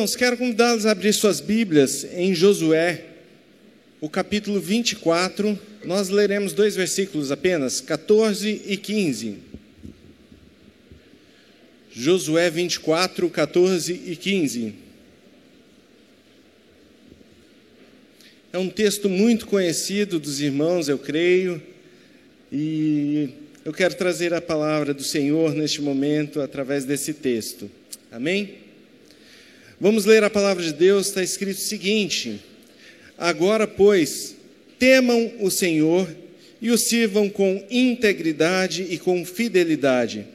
Irmãos, quero convidá-los a abrir suas Bíblias em Josué, o capítulo 24. Nós leremos dois versículos apenas, 14 e 15. Josué 24, 14 e 15. É um texto muito conhecido dos irmãos, eu creio, e eu quero trazer a palavra do Senhor neste momento através desse texto. Amém? Vamos ler a palavra de Deus, está escrito o seguinte: Agora, pois, temam o Senhor e o sirvam com integridade e com fidelidade.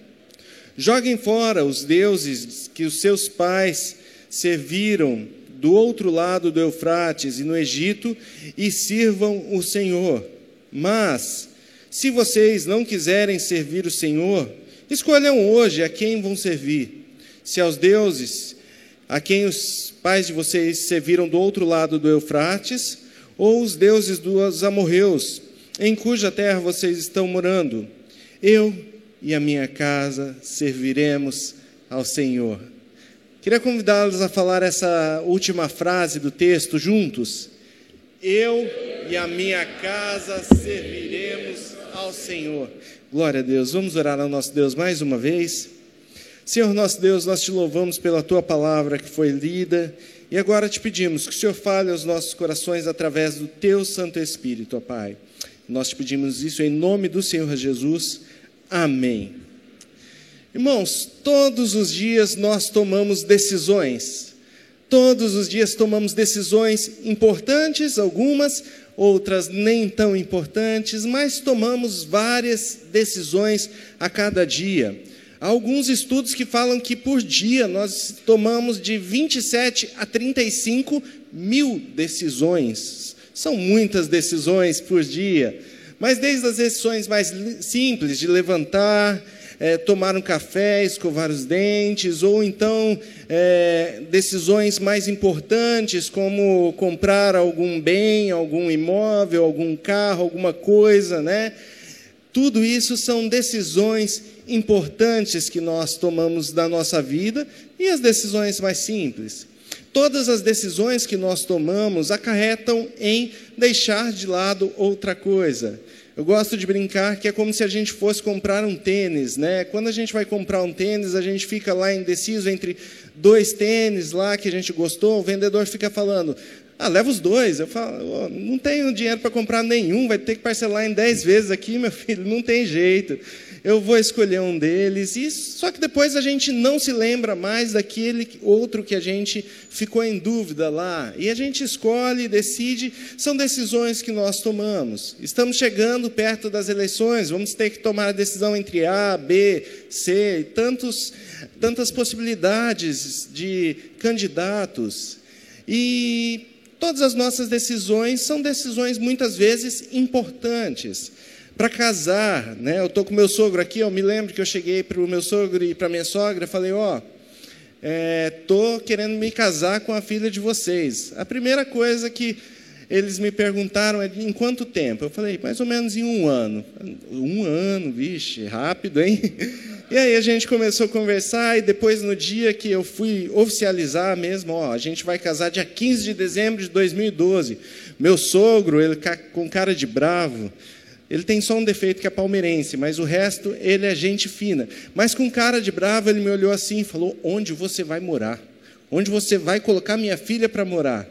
Joguem fora os deuses que os seus pais serviram do outro lado do Eufrates e no Egito e sirvam o Senhor. Mas, se vocês não quiserem servir o Senhor, escolham hoje a quem vão servir: se aos deuses a quem os pais de vocês serviram do outro lado do Eufrates, ou os deuses dos amorreus, em cuja terra vocês estão morando. Eu e a minha casa serviremos ao Senhor. Queria convidá-los a falar essa última frase do texto juntos. Eu e a minha casa serviremos ao Senhor. Glória a Deus. Vamos orar ao nosso Deus mais uma vez. Senhor nosso Deus, nós te louvamos pela tua palavra que foi lida e agora te pedimos que o Senhor fale aos nossos corações através do teu Santo Espírito, ó Pai. Nós te pedimos isso em nome do Senhor Jesus. Amém. Irmãos, todos os dias nós tomamos decisões. Todos os dias tomamos decisões importantes, algumas, outras nem tão importantes, mas tomamos várias decisões a cada dia. Há alguns estudos que falam que por dia nós tomamos de 27 a 35 mil decisões. São muitas decisões por dia. Mas desde as decisões mais simples, de levantar, é, tomar um café, escovar os dentes, ou então é, decisões mais importantes, como comprar algum bem, algum imóvel, algum carro, alguma coisa, né? Tudo isso são decisões importantes que nós tomamos da nossa vida e as decisões mais simples. Todas as decisões que nós tomamos acarretam em deixar de lado outra coisa. Eu gosto de brincar que é como se a gente fosse comprar um tênis, né? Quando a gente vai comprar um tênis, a gente fica lá indeciso entre dois tênis lá que a gente gostou, o vendedor fica falando: ah, leva os dois. Eu falo, oh, não tenho dinheiro para comprar nenhum, vai ter que parcelar em dez vezes aqui, meu filho, não tem jeito. Eu vou escolher um deles. E só que depois a gente não se lembra mais daquele outro que a gente ficou em dúvida lá. E a gente escolhe, decide. São decisões que nós tomamos. Estamos chegando perto das eleições. Vamos ter que tomar a decisão entre A, B, C, tantos, tantas possibilidades de candidatos. E Todas as nossas decisões são decisões muitas vezes importantes. Para casar, né? Eu estou com meu sogro aqui, eu me lembro que eu cheguei para o meu sogro e para minha sogra, falei, ó, estou é, querendo me casar com a filha de vocês. A primeira coisa que eles me perguntaram é em quanto tempo? Eu falei, mais ou menos em um ano. Um ano, vixe, rápido, hein? E aí a gente começou a conversar, e depois, no dia que eu fui oficializar mesmo, ó, a gente vai casar dia 15 de dezembro de 2012. Meu sogro, ele com cara de bravo, ele tem só um defeito que é palmeirense, mas o resto ele é gente fina. Mas com cara de bravo, ele me olhou assim e falou: Onde você vai morar? Onde você vai colocar minha filha para morar?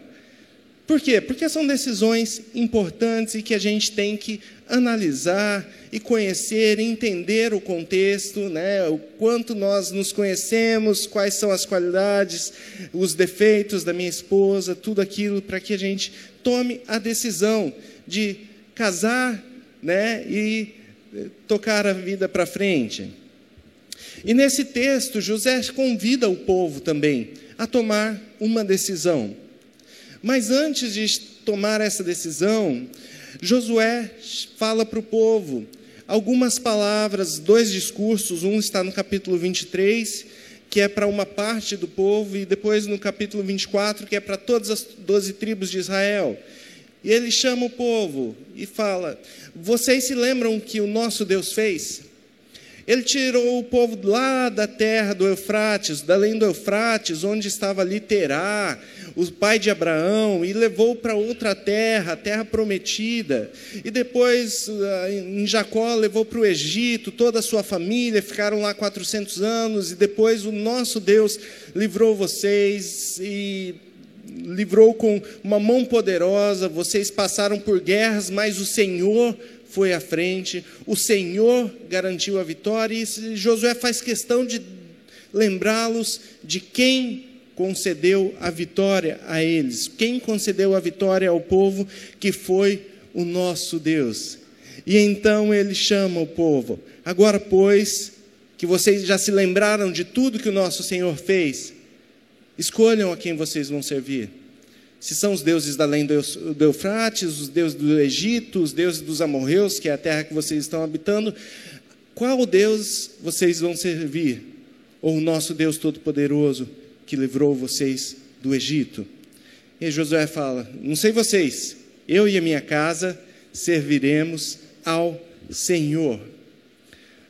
Por quê? Porque são decisões importantes e que a gente tem que analisar e conhecer, entender o contexto, né? o quanto nós nos conhecemos, quais são as qualidades, os defeitos da minha esposa, tudo aquilo para que a gente tome a decisão de casar né? e eh, tocar a vida para frente. E nesse texto, José convida o povo também a tomar uma decisão. Mas antes de tomar essa decisão, Josué fala para o povo algumas palavras, dois discursos. Um está no capítulo 23, que é para uma parte do povo, e depois no capítulo 24, que é para todas as doze tribos de Israel. E ele chama o povo e fala: Vocês se lembram que o nosso Deus fez? Ele tirou o povo lá da terra do Eufrates, da além do Eufrates, onde estava ali Terá, o pai de Abraão, e levou para outra terra, a terra prometida. E depois, ah, em Jacó, levou para o Egito, toda a sua família, ficaram lá 400 anos, e depois o nosso Deus livrou vocês e livrou com uma mão poderosa, vocês passaram por guerras, mas o Senhor foi à frente, o Senhor garantiu a vitória, e Josué faz questão de lembrá-los de quem concedeu a vitória a eles, quem concedeu a vitória ao povo, que foi o nosso Deus. E então ele chama o povo, agora, pois, que vocês já se lembraram de tudo que o nosso Senhor fez, escolham a quem vocês vão servir se são os deuses da além do Eufrates, os deuses do Egito, os deuses dos amorreus, que é a terra que vocês estão habitando, qual Deus vocês vão servir? Ou o nosso Deus Todo-Poderoso que livrou vocês do Egito? E Josué fala: Não sei vocês, eu e a minha casa serviremos ao Senhor.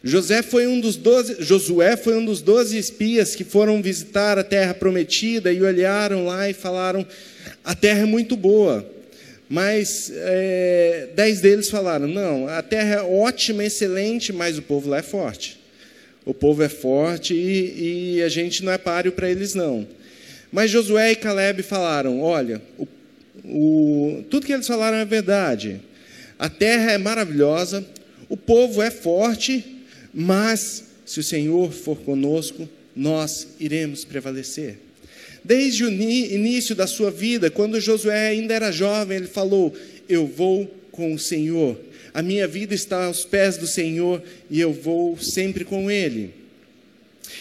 José foi um dos doze, Josué foi um dos doze espias que foram visitar a terra prometida e olharam lá e falaram: a terra é muito boa. Mas é, dez deles falaram: não, a terra é ótima, excelente, mas o povo lá é forte. O povo é forte e, e a gente não é páreo para eles, não. Mas Josué e Caleb falaram: olha, o, o, tudo que eles falaram é verdade. A terra é maravilhosa, o povo é forte, mas se o Senhor for conosco, nós iremos prevalecer. Desde o início da sua vida, quando Josué ainda era jovem, ele falou: Eu vou com o Senhor. A minha vida está aos pés do Senhor e eu vou sempre com Ele.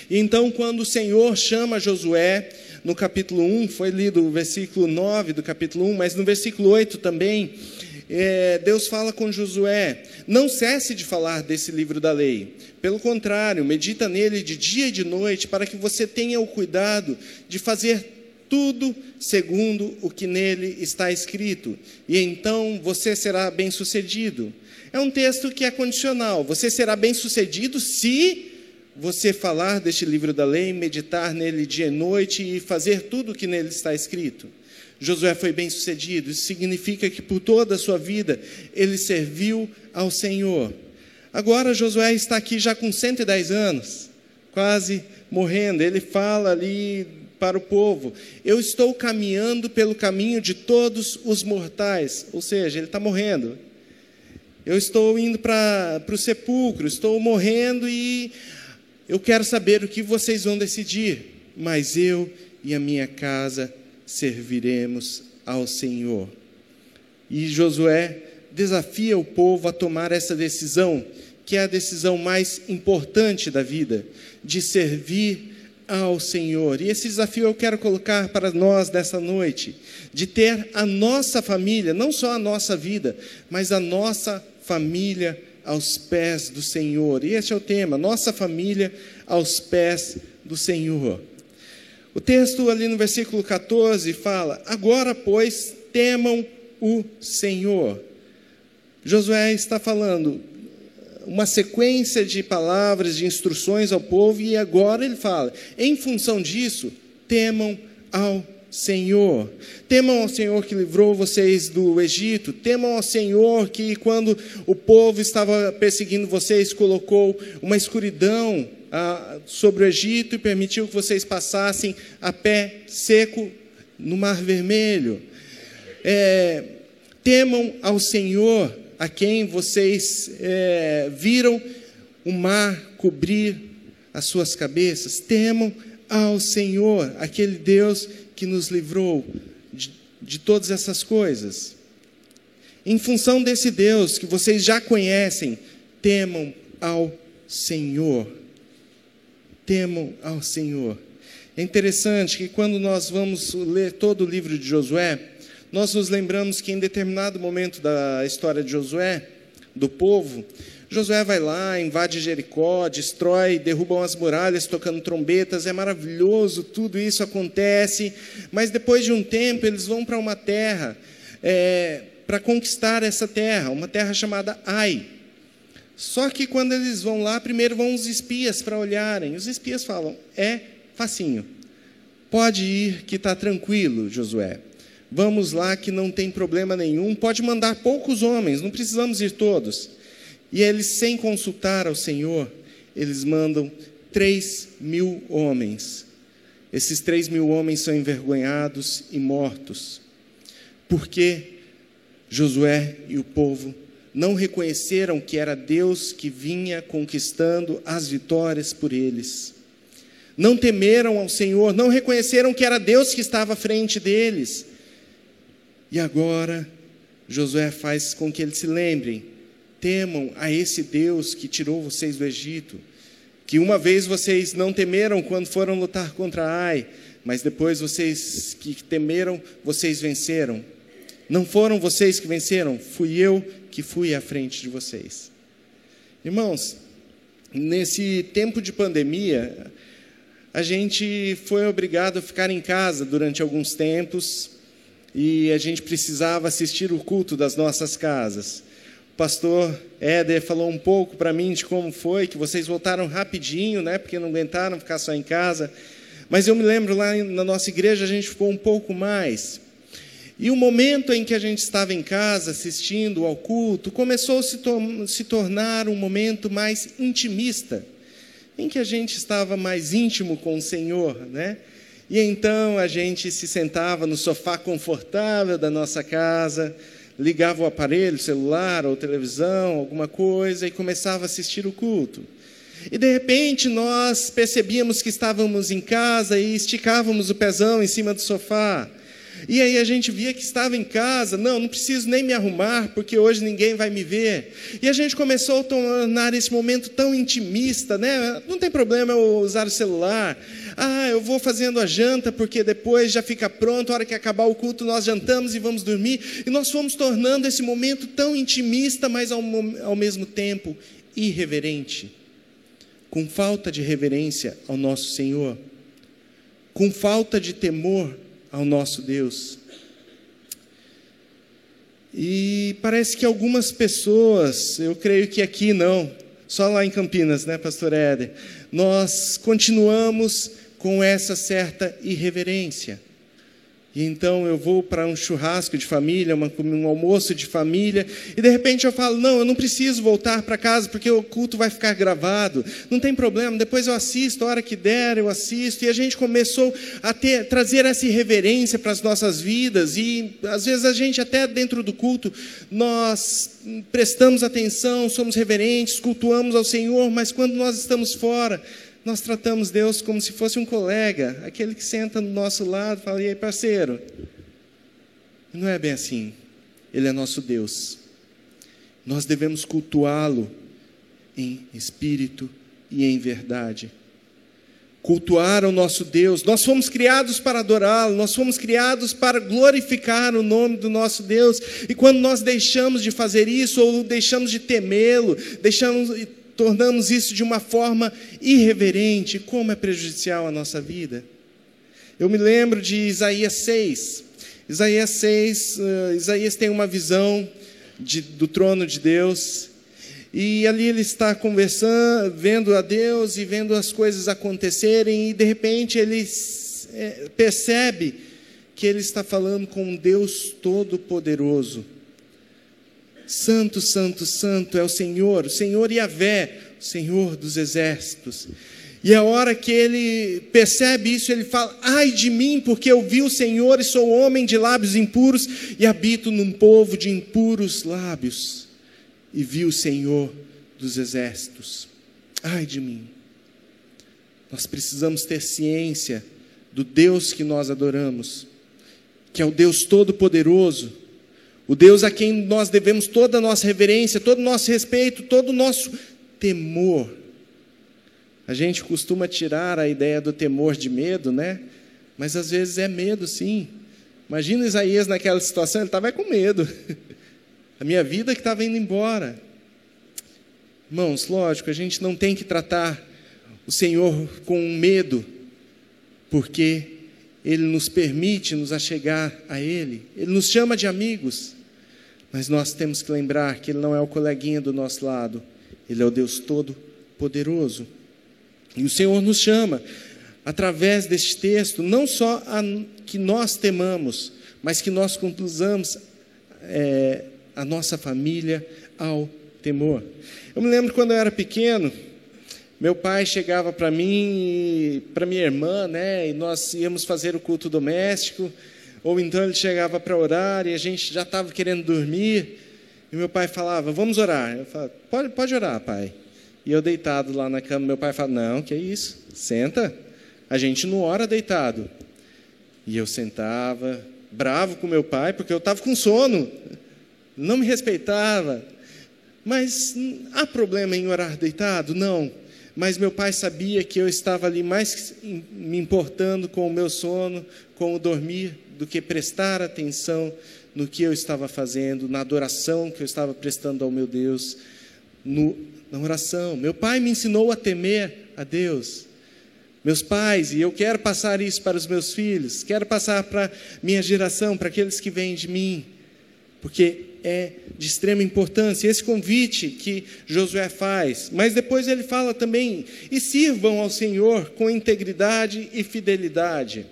Então, quando o Senhor chama Josué, no capítulo 1, foi lido o versículo 9 do capítulo 1, mas no versículo 8 também, é, Deus fala com Josué: não cesse de falar desse livro da lei. Pelo contrário, medita nele de dia e de noite, para que você tenha o cuidado de fazer tudo segundo o que nele está escrito, e então você será bem-sucedido. É um texto que é condicional. Você será bem-sucedido se você falar deste livro da lei, meditar nele dia e noite e fazer tudo o que nele está escrito. Josué foi bem sucedido. Isso significa que por toda a sua vida ele serviu ao Senhor. Agora Josué está aqui já com 110 anos, quase morrendo. Ele fala ali para o povo: Eu estou caminhando pelo caminho de todos os mortais. Ou seja, ele está morrendo. Eu estou indo para, o sepulcro, estou morrendo e eu quero saber o que vocês vão decidir. Mas eu e a minha casa serviremos ao Senhor. E Josué desafia o povo a tomar essa decisão, que é a decisão mais importante da vida, de servir ao Senhor. E esse desafio eu quero colocar para nós nessa noite, de ter a nossa família, não só a nossa vida, mas a nossa família aos pés do Senhor. E esse é o tema, nossa família aos pés do Senhor. O texto ali no versículo 14 fala: Agora, pois, temam o Senhor. Josué está falando uma sequência de palavras, de instruções ao povo, e agora ele fala: em função disso, temam ao Senhor. Temam ao Senhor que livrou vocês do Egito. Temam ao Senhor que, quando o povo estava perseguindo vocês, colocou uma escuridão ah, sobre o Egito e permitiu que vocês passassem a pé seco no Mar Vermelho. É, temam ao Senhor, a quem vocês é, viram o mar cobrir as suas cabeças. Temam ao Senhor, aquele Deus que nos livrou de, de todas essas coisas. Em função desse Deus que vocês já conhecem, temam ao Senhor temam ao Senhor. É interessante que quando nós vamos ler todo o livro de Josué, nós nos lembramos que em determinado momento da história de Josué, do povo, Josué vai lá, invade Jericó, destrói, derrubam as muralhas tocando trombetas, é maravilhoso, tudo isso acontece, mas depois de um tempo eles vão para uma terra, é, para conquistar essa terra, uma terra chamada Ai. Só que quando eles vão lá, primeiro vão os espias para olharem. Os espias falam: é facinho. Pode ir que está tranquilo, Josué. Vamos lá que não tem problema nenhum. Pode mandar poucos homens, não precisamos ir todos. E eles, sem consultar ao Senhor, eles mandam três mil homens. Esses três mil homens são envergonhados e mortos. Porque Josué e o povo não reconheceram que era Deus que vinha conquistando as vitórias por eles. Não temeram ao Senhor, não reconheceram que era Deus que estava à frente deles. E agora, Josué faz com que eles se lembrem: temam a esse Deus que tirou vocês do Egito, que uma vez vocês não temeram quando foram lutar contra Ai, mas depois vocês que temeram, vocês venceram. Não foram vocês que venceram, fui eu que fui à frente de vocês. Irmãos, nesse tempo de pandemia, a gente foi obrigado a ficar em casa durante alguns tempos e a gente precisava assistir o culto das nossas casas. O pastor Éder falou um pouco para mim de como foi, que vocês voltaram rapidinho, né, porque não aguentaram ficar só em casa. Mas eu me lembro lá na nossa igreja a gente ficou um pouco mais. E o momento em que a gente estava em casa assistindo ao culto começou a se, to se tornar um momento mais intimista, em que a gente estava mais íntimo com o Senhor, né? E então a gente se sentava no sofá confortável da nossa casa, ligava o aparelho, celular ou televisão, alguma coisa, e começava a assistir o culto. E de repente nós percebíamos que estávamos em casa e esticávamos o pezão em cima do sofá e aí a gente via que estava em casa, não, não preciso nem me arrumar, porque hoje ninguém vai me ver. E a gente começou a tornar esse momento tão intimista, né? Não tem problema eu usar o celular. Ah, eu vou fazendo a janta, porque depois já fica pronto, a hora que acabar o culto nós jantamos e vamos dormir. E nós fomos tornando esse momento tão intimista, mas ao, ao mesmo tempo irreverente. Com falta de reverência ao nosso Senhor, com falta de temor ao nosso Deus. E parece que algumas pessoas, eu creio que aqui não, só lá em Campinas, né, Pastor Éder, nós continuamos com essa certa irreverência. E então eu vou para um churrasco de família, uma, um almoço de família, e de repente eu falo: não, eu não preciso voltar para casa porque o culto vai ficar gravado. Não tem problema, depois eu assisto, a hora que der eu assisto. E a gente começou a ter, trazer essa irreverência para as nossas vidas, e às vezes a gente, até dentro do culto, nós prestamos atenção, somos reverentes, cultuamos ao Senhor, mas quando nós estamos fora, nós tratamos Deus como se fosse um colega, aquele que senta do nosso lado e fala: e aí, parceiro? Não é bem assim. Ele é nosso Deus. Nós devemos cultuá-lo em espírito e em verdade. Cultuar o nosso Deus. Nós fomos criados para adorá-lo, nós fomos criados para glorificar o nome do nosso Deus. E quando nós deixamos de fazer isso, ou deixamos de temê-lo, deixamos tornamos isso de uma forma irreverente, como é prejudicial à nossa vida. Eu me lembro de Isaías 6. Isaías 6, uh, eh, Isaías tem uma visão de, do trono de Deus, e ali ele está conversando, vendo a Deus e vendo as coisas acontecerem, e de repente ele é, percebe que ele está falando com um Deus todo-poderoso. Santo, Santo, Santo é o Senhor, o Senhor Yahvé, o Senhor dos exércitos. E a hora que ele percebe isso, ele fala: Ai de mim, porque eu vi o Senhor e sou homem de lábios impuros e habito num povo de impuros lábios. E vi o Senhor dos exércitos. Ai de mim. Nós precisamos ter ciência do Deus que nós adoramos, que é o Deus Todo-Poderoso o Deus a quem nós devemos toda a nossa reverência, todo o nosso respeito, todo o nosso temor. A gente costuma tirar a ideia do temor de medo, né? Mas às vezes é medo, sim. Imagina Isaías naquela situação, ele estava com medo. A minha vida que estava indo embora. Irmãos, lógico, a gente não tem que tratar o Senhor com medo, porque Ele nos permite nos achegar a Ele, Ele nos chama de amigos. Mas nós temos que lembrar que Ele não é o coleguinha do nosso lado, Ele é o Deus Todo-Poderoso. E o Senhor nos chama, através deste texto, não só a, que nós temamos, mas que nós conduzamos é, a nossa família ao temor. Eu me lembro quando eu era pequeno, meu pai chegava para mim, para minha irmã, né, e nós íamos fazer o culto doméstico, ou então ele chegava para orar e a gente já estava querendo dormir, e meu pai falava, vamos orar. Eu falava, pode, pode orar, pai. E eu deitado lá na cama, meu pai falava, não, que é isso, senta. A gente não ora deitado. E eu sentava, bravo com meu pai, porque eu estava com sono, não me respeitava. Mas há problema em orar deitado? Não. Mas meu pai sabia que eu estava ali mais me importando com o meu sono, com o dormir, do que prestar atenção no que eu estava fazendo, na adoração que eu estava prestando ao meu Deus, no, na oração. Meu pai me ensinou a temer a Deus. Meus pais, e eu quero passar isso para os meus filhos, quero passar para minha geração, para aqueles que vêm de mim, porque é de extrema importância esse convite que Josué faz. Mas depois ele fala também: e sirvam ao Senhor com integridade e fidelidade.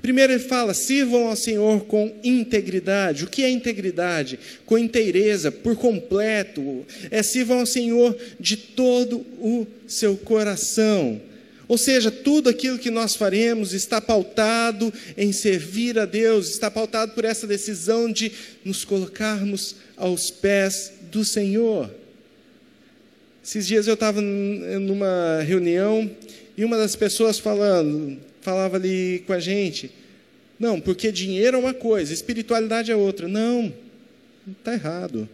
Primeiro ele fala: sirvam ao Senhor com integridade. O que é integridade? Com inteireza, por completo. É sirvam ao Senhor de todo o seu coração. Ou seja, tudo aquilo que nós faremos está pautado em servir a Deus, está pautado por essa decisão de nos colocarmos aos pés do Senhor. Esses dias eu estava numa reunião e uma das pessoas falando, falava ali com a gente, não, porque dinheiro é uma coisa, espiritualidade é outra. Não, está errado.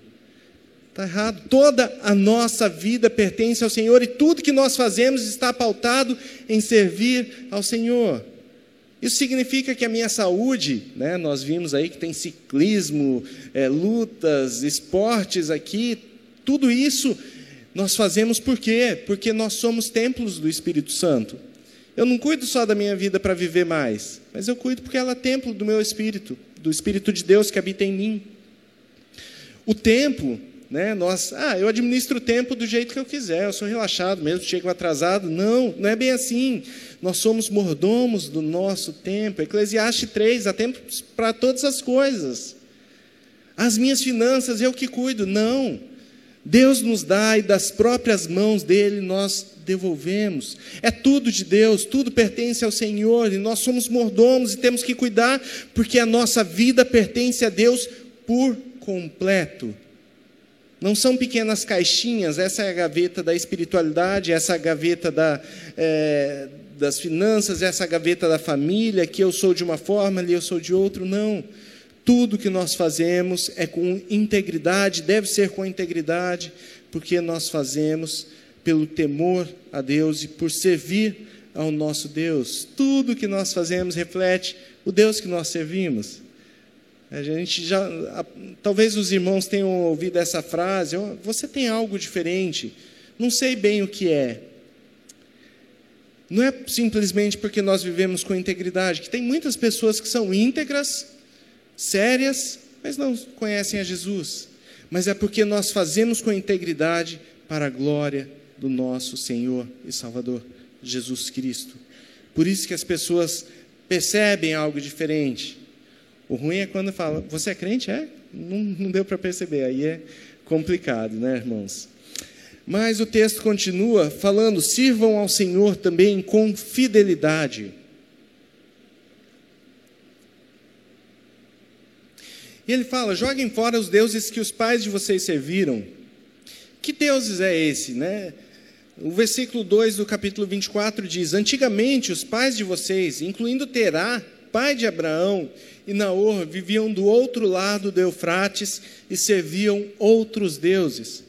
Está errado. Toda a nossa vida pertence ao Senhor e tudo que nós fazemos está pautado em servir ao Senhor. Isso significa que a minha saúde, né, nós vimos aí que tem ciclismo, é, lutas, esportes aqui, tudo isso nós fazemos por quê? Porque nós somos templos do Espírito Santo. Eu não cuido só da minha vida para viver mais, mas eu cuido porque ela é templo do meu espírito, do Espírito de Deus que habita em mim. O tempo, né, nós, ah, eu administro o tempo do jeito que eu quiser, eu sou relaxado mesmo, chego atrasado. Não, não é bem assim. Nós somos mordomos do nosso tempo. Eclesiastes 3, há tempo para todas as coisas. As minhas finanças, eu que cuido. Não. Deus nos dá e das próprias mãos dele nós devolvemos. É tudo de Deus, tudo pertence ao Senhor e nós somos mordomos e temos que cuidar porque a nossa vida pertence a Deus por completo. Não são pequenas caixinhas, essa é a gaveta da espiritualidade, essa é a gaveta da, é, das finanças, essa é a gaveta da família, que eu sou de uma forma, ali eu sou de outro. Não. Tudo que nós fazemos é com integridade, deve ser com integridade, porque nós fazemos pelo temor a Deus e por servir ao nosso Deus. Tudo que nós fazemos reflete o Deus que nós servimos. A gente já, talvez os irmãos tenham ouvido essa frase: oh, você tem algo diferente, não sei bem o que é. Não é simplesmente porque nós vivemos com integridade, que tem muitas pessoas que são íntegras, sérias, mas não conhecem a Jesus. Mas é porque nós fazemos com integridade para a glória do nosso Senhor e Salvador Jesus Cristo. Por isso que as pessoas percebem algo diferente. O ruim é quando fala, você é crente? É? Não, não deu para perceber, aí é complicado, né, irmãos? Mas o texto continua falando: sirvam ao Senhor também com fidelidade. E ele fala: joguem fora os deuses que os pais de vocês serviram. Que deuses é esse, né? O versículo 2 do capítulo 24 diz: Antigamente os pais de vocês, incluindo Terá, pai de Abraão, e Naor, viviam do outro lado do Eufrates e serviam outros deuses.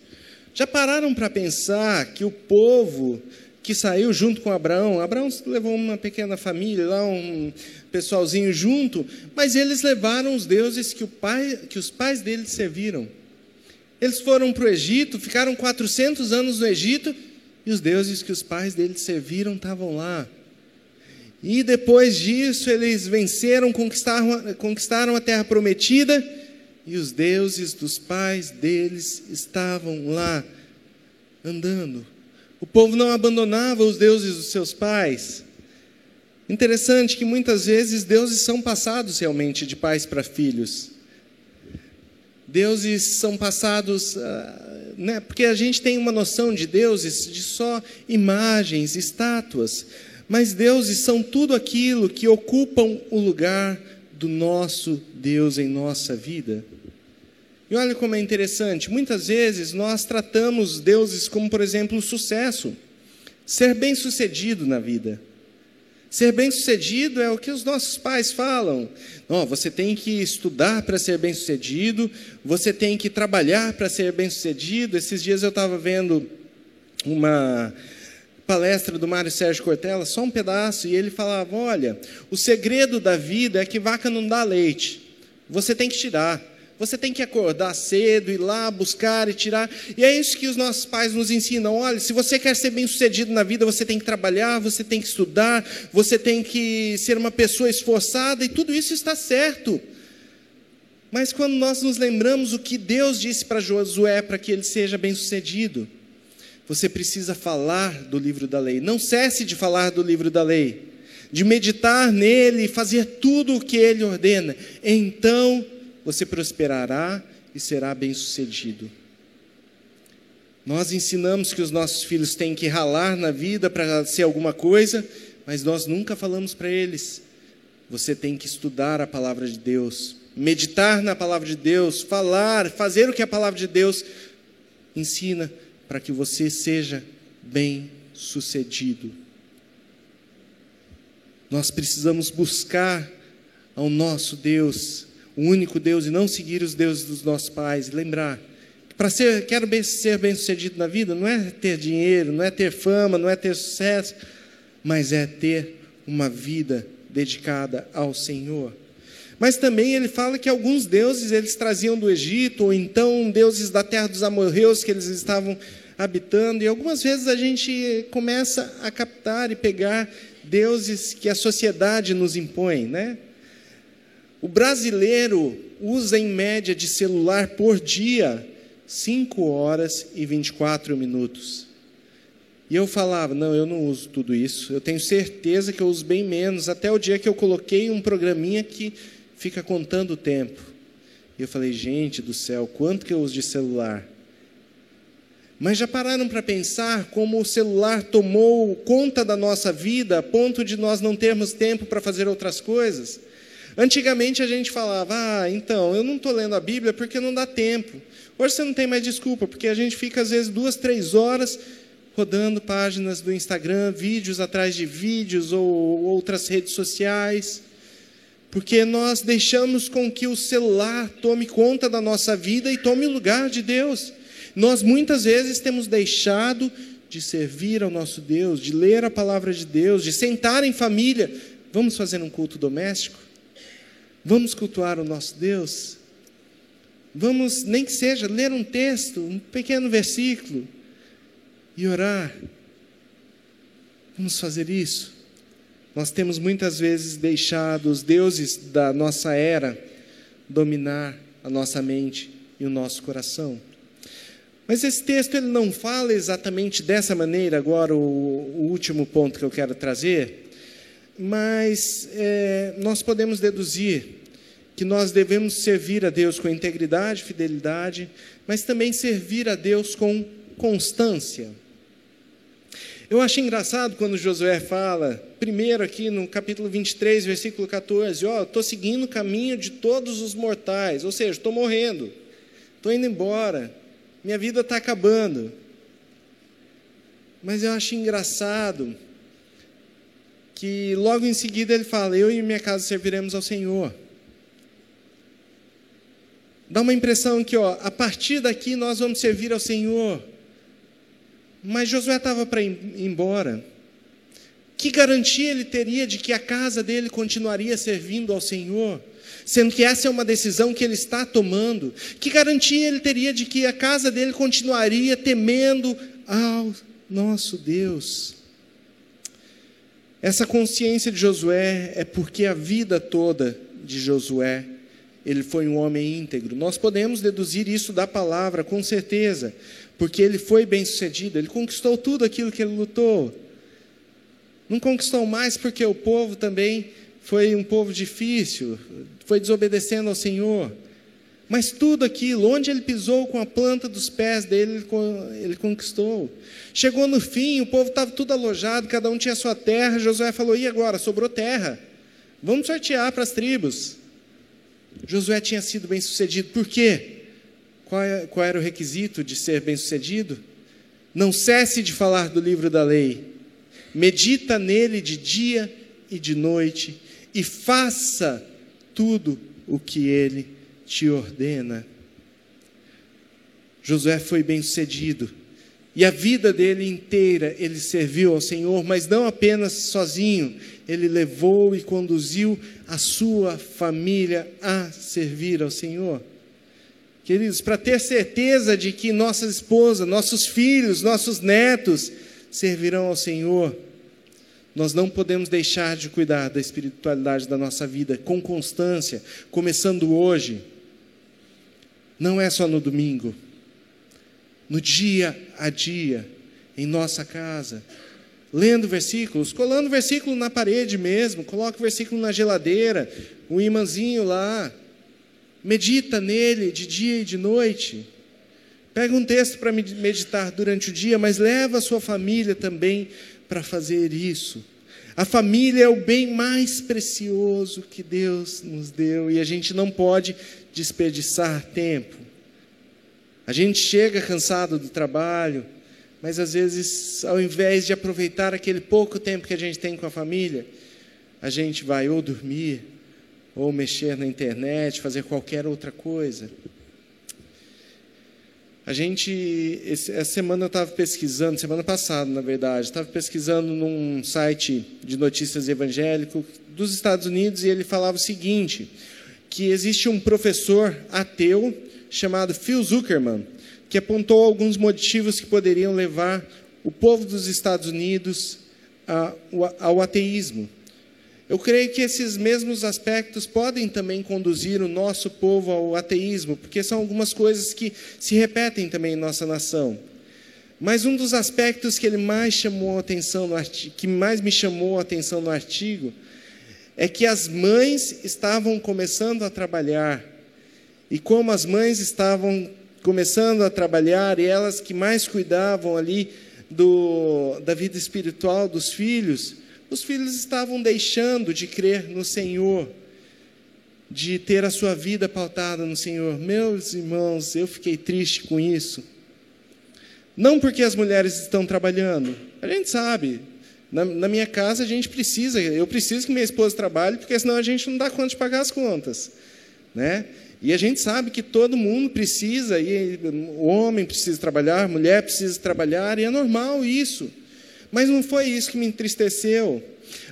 Já pararam para pensar que o povo que saiu junto com Abraão, Abraão levou uma pequena família lá, um pessoalzinho junto, mas eles levaram os deuses que, pai, que os pais deles serviram. Eles foram para o Egito, ficaram 400 anos no Egito, e os deuses que os pais deles serviram estavam lá. E depois disso, eles venceram, conquistaram, conquistaram a terra prometida, e os deuses dos pais deles estavam lá. andando. O povo não abandonava os deuses dos seus pais. Interessante que muitas vezes deuses são passados realmente de pais para filhos. Deuses são passados, uh, né, porque a gente tem uma noção de deuses de só imagens, estátuas, mas deuses são tudo aquilo que ocupam o lugar do nosso Deus em nossa vida. E olha como é interessante, muitas vezes nós tratamos deuses como, por exemplo, o sucesso, ser bem-sucedido na vida. Ser bem-sucedido é o que os nossos pais falam. Oh, você tem que estudar para ser bem-sucedido, você tem que trabalhar para ser bem-sucedido. Esses dias eu estava vendo uma palestra do Mário Sérgio Cortella, só um pedaço, e ele falava: olha, o segredo da vida é que vaca não dá leite. Você tem que tirar. Você tem que acordar cedo, ir lá buscar e tirar. E é isso que os nossos pais nos ensinam. Olha, se você quer ser bem-sucedido na vida, você tem que trabalhar, você tem que estudar, você tem que ser uma pessoa esforçada, e tudo isso está certo. Mas quando nós nos lembramos o que Deus disse para Josué para que ele seja bem-sucedido, você precisa falar do livro da lei. Não cesse de falar do livro da lei, de meditar nele e fazer tudo o que ele ordena. Então você prosperará e será bem-sucedido. Nós ensinamos que os nossos filhos têm que ralar na vida para ser alguma coisa, mas nós nunca falamos para eles. Você tem que estudar a palavra de Deus, meditar na palavra de Deus, falar, fazer o que a palavra de Deus ensina para que você seja bem-sucedido. Nós precisamos buscar ao nosso Deus o único Deus e não seguir os deuses dos nossos pais. Lembrar que para ser, quero bem, ser bem sucedido na vida, não é ter dinheiro, não é ter fama, não é ter sucesso, mas é ter uma vida dedicada ao Senhor. Mas também ele fala que alguns deuses eles traziam do Egito, ou então deuses da terra dos amorreus que eles estavam habitando, e algumas vezes a gente começa a captar e pegar deuses que a sociedade nos impõe, né? O brasileiro usa em média de celular por dia 5 horas e 24 minutos. E eu falava: não, eu não uso tudo isso. Eu tenho certeza que eu uso bem menos, até o dia que eu coloquei um programinha que fica contando o tempo. E eu falei: gente do céu, quanto que eu uso de celular? Mas já pararam para pensar como o celular tomou conta da nossa vida a ponto de nós não termos tempo para fazer outras coisas? Antigamente a gente falava, ah, então, eu não estou lendo a Bíblia porque não dá tempo. Hoje você não tem mais desculpa, porque a gente fica às vezes duas, três horas rodando páginas do Instagram, vídeos atrás de vídeos ou outras redes sociais, porque nós deixamos com que o celular tome conta da nossa vida e tome o lugar de Deus. Nós muitas vezes temos deixado de servir ao nosso Deus, de ler a palavra de Deus, de sentar em família. Vamos fazer um culto doméstico? Vamos cultuar o nosso Deus? Vamos, nem que seja, ler um texto, um pequeno versículo e orar. Vamos fazer isso. Nós temos muitas vezes deixado os deuses da nossa era dominar a nossa mente e o nosso coração. Mas esse texto ele não fala exatamente dessa maneira, agora o, o último ponto que eu quero trazer, mas é, nós podemos deduzir que nós devemos servir a Deus com integridade, fidelidade, mas também servir a Deus com constância. Eu acho engraçado quando Josué fala, primeiro aqui no capítulo 23, versículo 14, ó, oh, estou seguindo o caminho de todos os mortais, ou seja, estou morrendo, estou indo embora, minha vida está acabando. Mas eu acho engraçado que logo em seguida ele fala: Eu e minha casa serviremos ao Senhor. Dá uma impressão que, ó, a partir daqui nós vamos servir ao Senhor. Mas Josué estava para ir embora. Que garantia ele teria de que a casa dele continuaria servindo ao Senhor? Sendo que essa é uma decisão que ele está tomando. Que garantia ele teria de que a casa dele continuaria temendo ao nosso Deus? Essa consciência de Josué é porque a vida toda de Josué ele foi um homem íntegro. Nós podemos deduzir isso da palavra, com certeza, porque ele foi bem-sucedido, ele conquistou tudo aquilo que ele lutou. Não conquistou mais porque o povo também foi um povo difícil, foi desobedecendo ao Senhor. Mas tudo aquilo, onde ele pisou com a planta dos pés dele, ele conquistou. Chegou no fim, o povo estava tudo alojado, cada um tinha sua terra. Josué falou: e agora? Sobrou terra. Vamos sortear para as tribos. Josué tinha sido bem sucedido. Por quê? Qual, é, qual era o requisito de ser bem sucedido? Não cesse de falar do livro da lei. Medita nele de dia e de noite e faça tudo o que ele te ordena. Josué foi bem sucedido. E a vida dele inteira ele serviu ao Senhor, mas não apenas sozinho, ele levou e conduziu a sua família a servir ao Senhor. Queridos, para ter certeza de que nossa esposa, nossos filhos, nossos netos servirão ao Senhor, nós não podemos deixar de cuidar da espiritualidade da nossa vida com constância, começando hoje. Não é só no domingo, no dia a dia, em nossa casa, lendo versículos, colando versículo na parede mesmo, coloca o versículo na geladeira, o imãzinho lá, medita nele de dia e de noite. Pega um texto para meditar durante o dia, mas leva a sua família também para fazer isso. A família é o bem mais precioso que Deus nos deu e a gente não pode desperdiçar tempo. A gente chega cansado do trabalho, mas às vezes, ao invés de aproveitar aquele pouco tempo que a gente tem com a família, a gente vai ou dormir, ou mexer na internet, fazer qualquer outra coisa. A gente, essa semana eu estava pesquisando, semana passada, na verdade, estava pesquisando num site de notícias evangélico dos Estados Unidos e ele falava o seguinte: que existe um professor ateu chamado Phil Zuckerman, que apontou alguns motivos que poderiam levar o povo dos Estados Unidos ao ateísmo. Eu creio que esses mesmos aspectos podem também conduzir o nosso povo ao ateísmo, porque são algumas coisas que se repetem também em nossa nação. Mas um dos aspectos que ele mais chamou atenção artigo, que mais me chamou a atenção no artigo, é que as mães estavam começando a trabalhar. E como as mães estavam começando a trabalhar e elas que mais cuidavam ali do, da vida espiritual dos filhos, os filhos estavam deixando de crer no Senhor, de ter a sua vida pautada no Senhor. Meus irmãos, eu fiquei triste com isso. Não porque as mulheres estão trabalhando, a gente sabe, na, na, minha casa a gente precisa, eu preciso que minha esposa trabalhe, porque senão a gente não dá conta de pagar as contas. Né? E a gente sabe que todo mundo precisa, e o homem precisa trabalhar, a mulher precisa trabalhar, e é normal isso. Mas não foi isso que me entristeceu.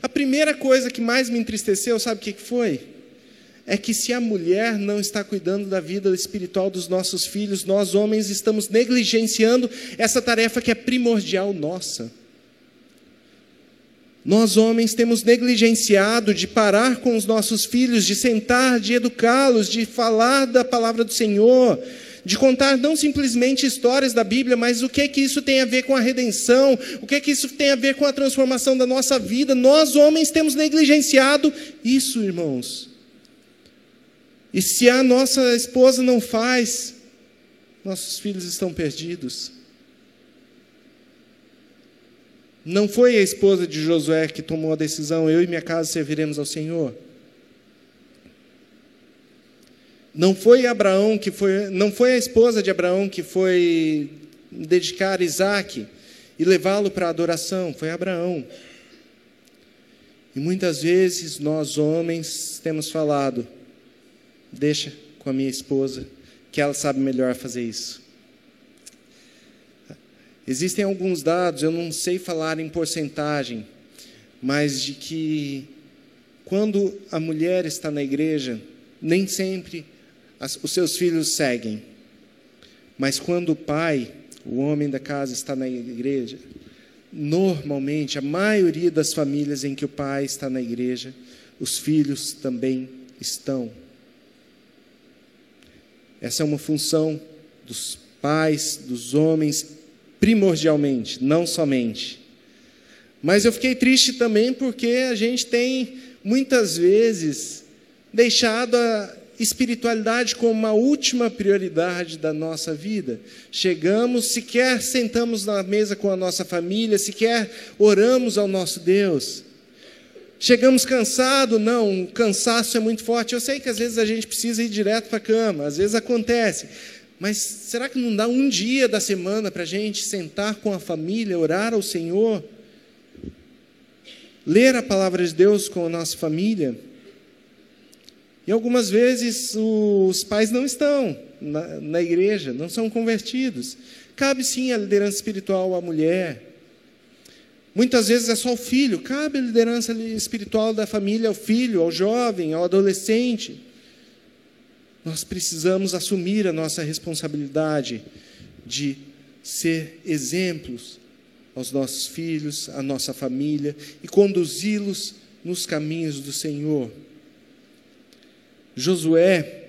A primeira coisa que mais me entristeceu, sabe o que foi? É que se a mulher não está cuidando da vida espiritual dos nossos filhos, nós homens estamos negligenciando essa tarefa que é primordial nossa. Nós, homens, temos negligenciado de parar com os nossos filhos, de sentar, de educá-los, de falar da palavra do Senhor, de contar não simplesmente histórias da Bíblia, mas o que é que isso tem a ver com a redenção, o que é que isso tem a ver com a transformação da nossa vida. Nós, homens, temos negligenciado isso, irmãos. E se a nossa esposa não faz, nossos filhos estão perdidos. Não foi a esposa de Josué que tomou a decisão, eu e minha casa serviremos ao Senhor. Não foi Abraão que foi, não foi a esposa de Abraão que foi dedicar Isaac e levá-lo para a adoração, foi Abraão. E muitas vezes nós homens temos falado, deixa com a minha esposa, que ela sabe melhor fazer isso. Existem alguns dados, eu não sei falar em porcentagem, mas de que quando a mulher está na igreja, nem sempre as, os seus filhos seguem. Mas quando o pai, o homem da casa, está na igreja, normalmente, a maioria das famílias em que o pai está na igreja, os filhos também estão. Essa é uma função dos pais, dos homens, primordialmente, não somente. Mas eu fiquei triste também porque a gente tem, muitas vezes, deixado a espiritualidade como uma última prioridade da nossa vida. Chegamos, sequer sentamos na mesa com a nossa família, sequer oramos ao nosso Deus. Chegamos cansado? Não, o cansaço é muito forte. Eu sei que às vezes a gente precisa ir direto para a cama, às vezes acontece. Mas será que não dá um dia da semana para a gente sentar com a família, orar ao Senhor? Ler a palavra de Deus com a nossa família? E algumas vezes os pais não estão na, na igreja, não são convertidos. Cabe sim a liderança espiritual à mulher. Muitas vezes é só o filho, cabe a liderança espiritual da família ao filho, ao jovem, ao adolescente. Nós precisamos assumir a nossa responsabilidade de ser exemplos aos nossos filhos, à nossa família e conduzi-los nos caminhos do Senhor. Josué,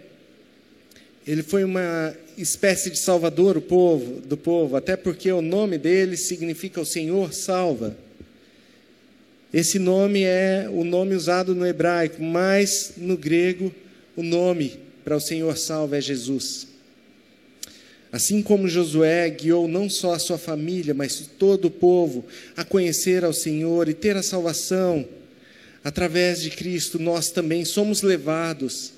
ele foi uma espécie de salvador do povo, do povo, até porque o nome dele significa o Senhor salva. Esse nome é o nome usado no hebraico, mas no grego o nome para o Senhor salva é Jesus. Assim como Josué guiou não só a sua família, mas todo o povo a conhecer ao Senhor e ter a salvação, através de Cristo, nós também somos levados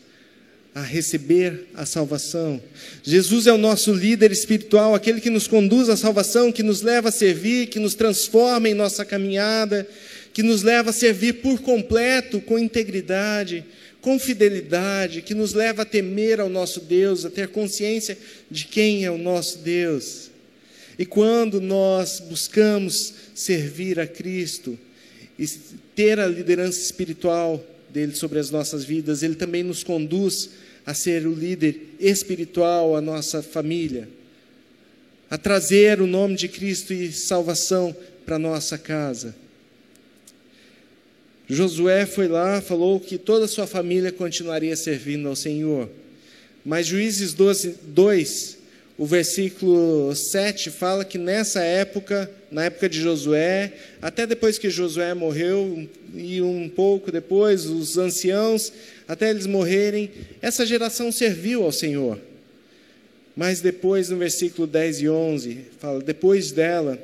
a receber a salvação. Jesus é o nosso líder espiritual, aquele que nos conduz à salvação, que nos leva a servir, que nos transforma em nossa caminhada, que nos leva a servir por completo, com integridade, com fidelidade, que nos leva a temer ao nosso Deus, a ter consciência de quem é o nosso Deus. E quando nós buscamos servir a Cristo e ter a liderança espiritual dele sobre as nossas vidas, ele também nos conduz a ser o líder espiritual à nossa família, a trazer o nome de Cristo e salvação para nossa casa. Josué foi lá, falou que toda a sua família continuaria servindo ao Senhor. Mas Juízes 12, 2, o versículo 7 fala que nessa época, na época de Josué, até depois que Josué morreu, e um pouco depois, os anciãos até eles morrerem, essa geração serviu ao Senhor. Mas depois, no versículo 10 e 11, fala: depois dela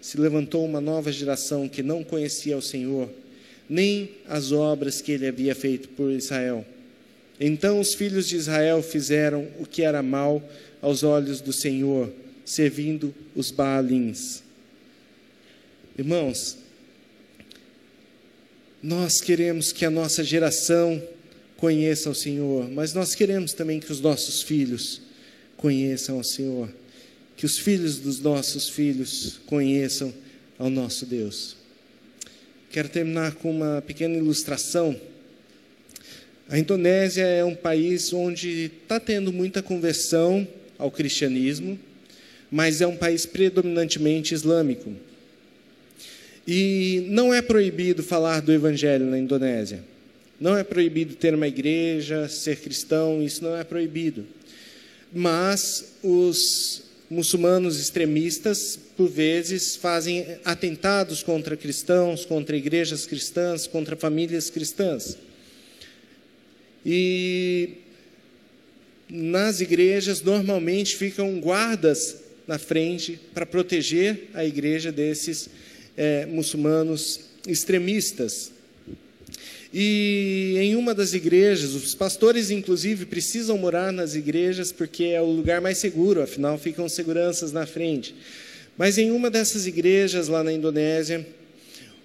se levantou uma nova geração que não conhecia o Senhor, nem as obras que ele havia feito por Israel. Então os filhos de Israel fizeram o que era mal aos olhos do Senhor, servindo os Baalins. Irmãos, nós queremos que a nossa geração conheça o Senhor, mas nós queremos também que os nossos filhos conheçam o Senhor, que os filhos dos nossos filhos conheçam ao nosso Deus. Quero terminar com uma pequena ilustração. A Indonésia é um país onde está tendo muita conversão ao cristianismo, mas é um país predominantemente islâmico. E não é proibido falar do evangelho na Indonésia. Não é proibido ter uma igreja, ser cristão, isso não é proibido. Mas os muçulmanos extremistas, por vezes, fazem atentados contra cristãos, contra igrejas cristãs, contra famílias cristãs. E nas igrejas, normalmente, ficam guardas na frente para proteger a igreja desses é, muçulmanos extremistas. E em uma das igrejas, os pastores, inclusive, precisam morar nas igrejas porque é o lugar mais seguro, afinal, ficam seguranças na frente. Mas em uma dessas igrejas lá na Indonésia,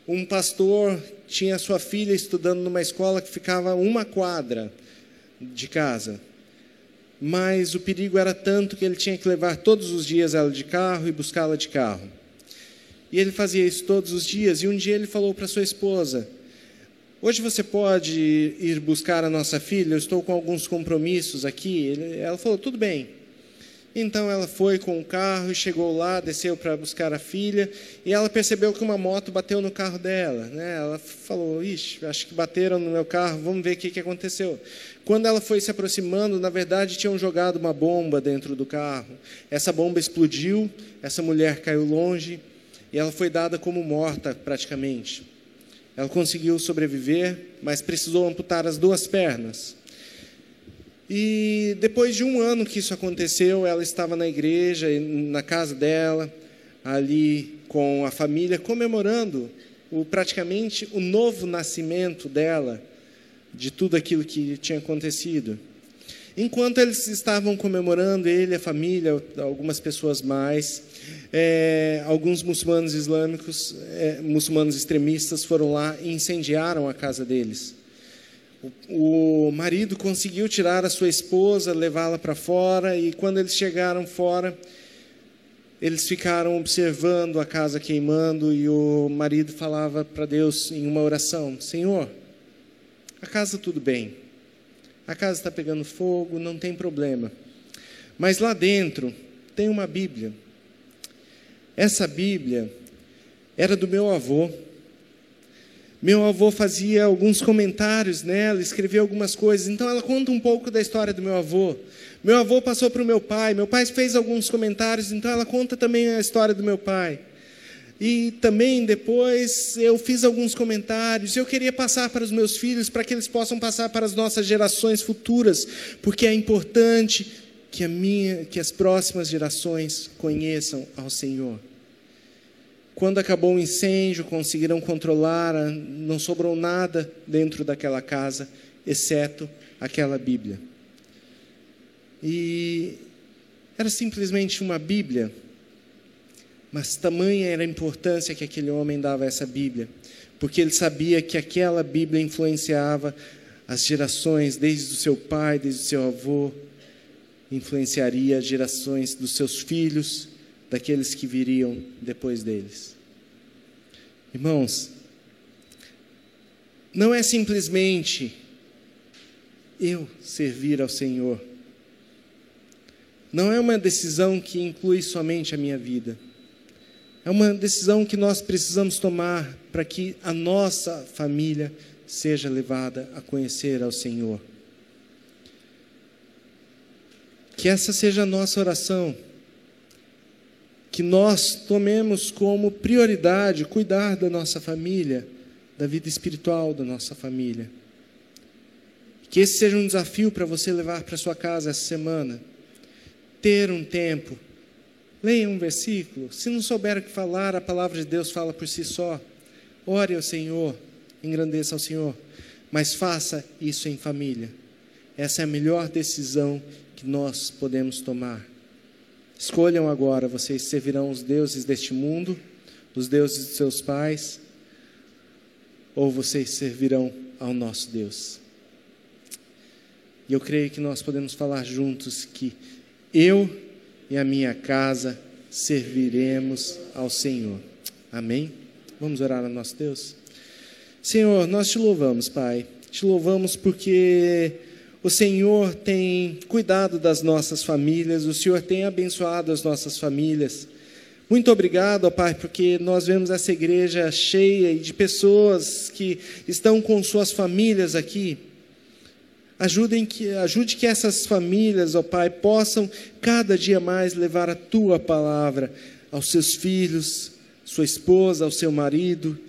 um pastor tinha sua filha estudando numa escola que ficava uma quadra de casa. Mas o perigo era tanto que ele tinha que levar todos os dias ela de carro e buscá-la de carro. E ele fazia isso todos os dias. E um dia ele falou para sua esposa: Hoje você pode ir buscar a nossa filha, eu estou com alguns compromissos aqui. Ela falou, tudo bem. Então ela foi com o carro e chegou lá, desceu para buscar a filha, e ela percebeu que uma moto bateu no carro dela. Né? Ela falou: Ixi, acho que bateram no meu carro, vamos ver o que, que aconteceu. Quando ela foi se aproximando, na verdade tinham jogado uma bomba dentro do carro. Essa bomba explodiu, essa mulher caiu longe e ela foi dada como morta praticamente. Ela conseguiu sobreviver, mas precisou amputar as duas pernas. E depois de um ano que isso aconteceu, ela estava na igreja, na casa dela, ali com a família, comemorando o, praticamente o novo nascimento dela, de tudo aquilo que tinha acontecido. Enquanto eles estavam comemorando, ele, a família, algumas pessoas mais, é, alguns muçulmanos islâmicos, é, muçulmanos extremistas, foram lá e incendiaram a casa deles. O, marido conseguiu tirar a sua esposa, levá-la para fora, e quando eles chegaram fora, eles ficaram observando a casa queimando, e o marido falava para Deus em uma oração: Senhor, a casa tudo bem, a casa está pegando fogo, não tem problema, mas lá dentro tem uma Bíblia. Essa Bíblia era do meu avô. Meu avô fazia alguns comentários nela, escrevia algumas coisas. Então ela conta um pouco da história do meu avô. Meu avô passou para o meu pai, meu pai fez alguns comentários, então ela conta também a história do meu pai. E também depois eu fiz alguns comentários. Eu queria passar para os meus filhos, para que eles possam passar para as nossas gerações futuras, porque é importante que, a minha, que as próximas gerações conheçam ao Senhor. Quando acabou o incêndio, conseguiram controlar, não sobrou nada dentro daquela casa, exceto aquela Bíblia. E era simplesmente uma Bíblia, mas tamanha era a importância que aquele homem dava a essa Bíblia, porque ele sabia que aquela Bíblia influenciava as gerações, desde o seu pai, desde o seu avô, influenciaria as gerações dos seus filhos daqueles que viriam depois deles. Irmãos, não é simplesmente eu servir ao Senhor. Não é uma decisão que inclui somente a minha vida. É uma decisão que nós precisamos tomar para que a nossa família seja levada a conhecer ao Senhor. Que essa seja a nossa oração que nós tomemos como prioridade cuidar da nossa família, da vida espiritual da nossa família. Que esse seja um desafio para você levar para sua casa essa semana. Ter um tempo. Leia um versículo. Se não souber o que falar, a palavra de Deus fala por si só. Ore ao Senhor, engrandeça ao Senhor, mas faça isso em família. Essa é a melhor decisão que nós podemos tomar. Escolham agora, vocês servirão os deuses deste mundo, os deuses de seus pais, ou vocês servirão ao nosso Deus. E eu creio que nós podemos falar juntos que eu e a minha casa serviremos ao Senhor. Amém? Vamos orar ao nosso Deus? Senhor, nós te louvamos, Pai. Te louvamos porque o Senhor tem cuidado das nossas famílias, o Senhor tem abençoado as nossas famílias. Muito obrigado, Pai, porque nós vemos essa igreja cheia de pessoas que estão com suas famílias aqui. Ajudem que, ajude que essas famílias, ó Pai, possam cada dia mais levar a tua palavra aos seus filhos, sua esposa, ao seu marido,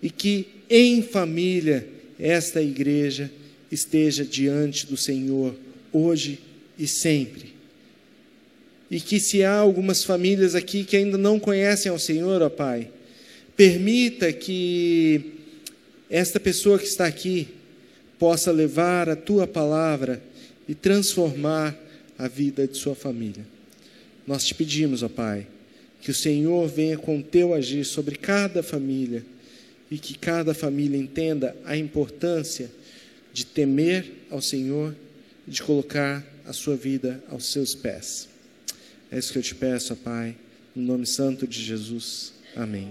e que em família esta igreja esteja diante do Senhor hoje e sempre. E que se há algumas famílias aqui que ainda não conhecem ao Senhor, ó Pai, permita que esta pessoa que está aqui possa levar a tua palavra e transformar a vida de sua família. Nós te pedimos, ó Pai, que o Senhor venha com o teu agir sobre cada família e que cada família entenda a importância de temer ao Senhor e de colocar a sua vida aos seus pés. É isso que eu te peço, Pai, no nome santo de Jesus. Amém.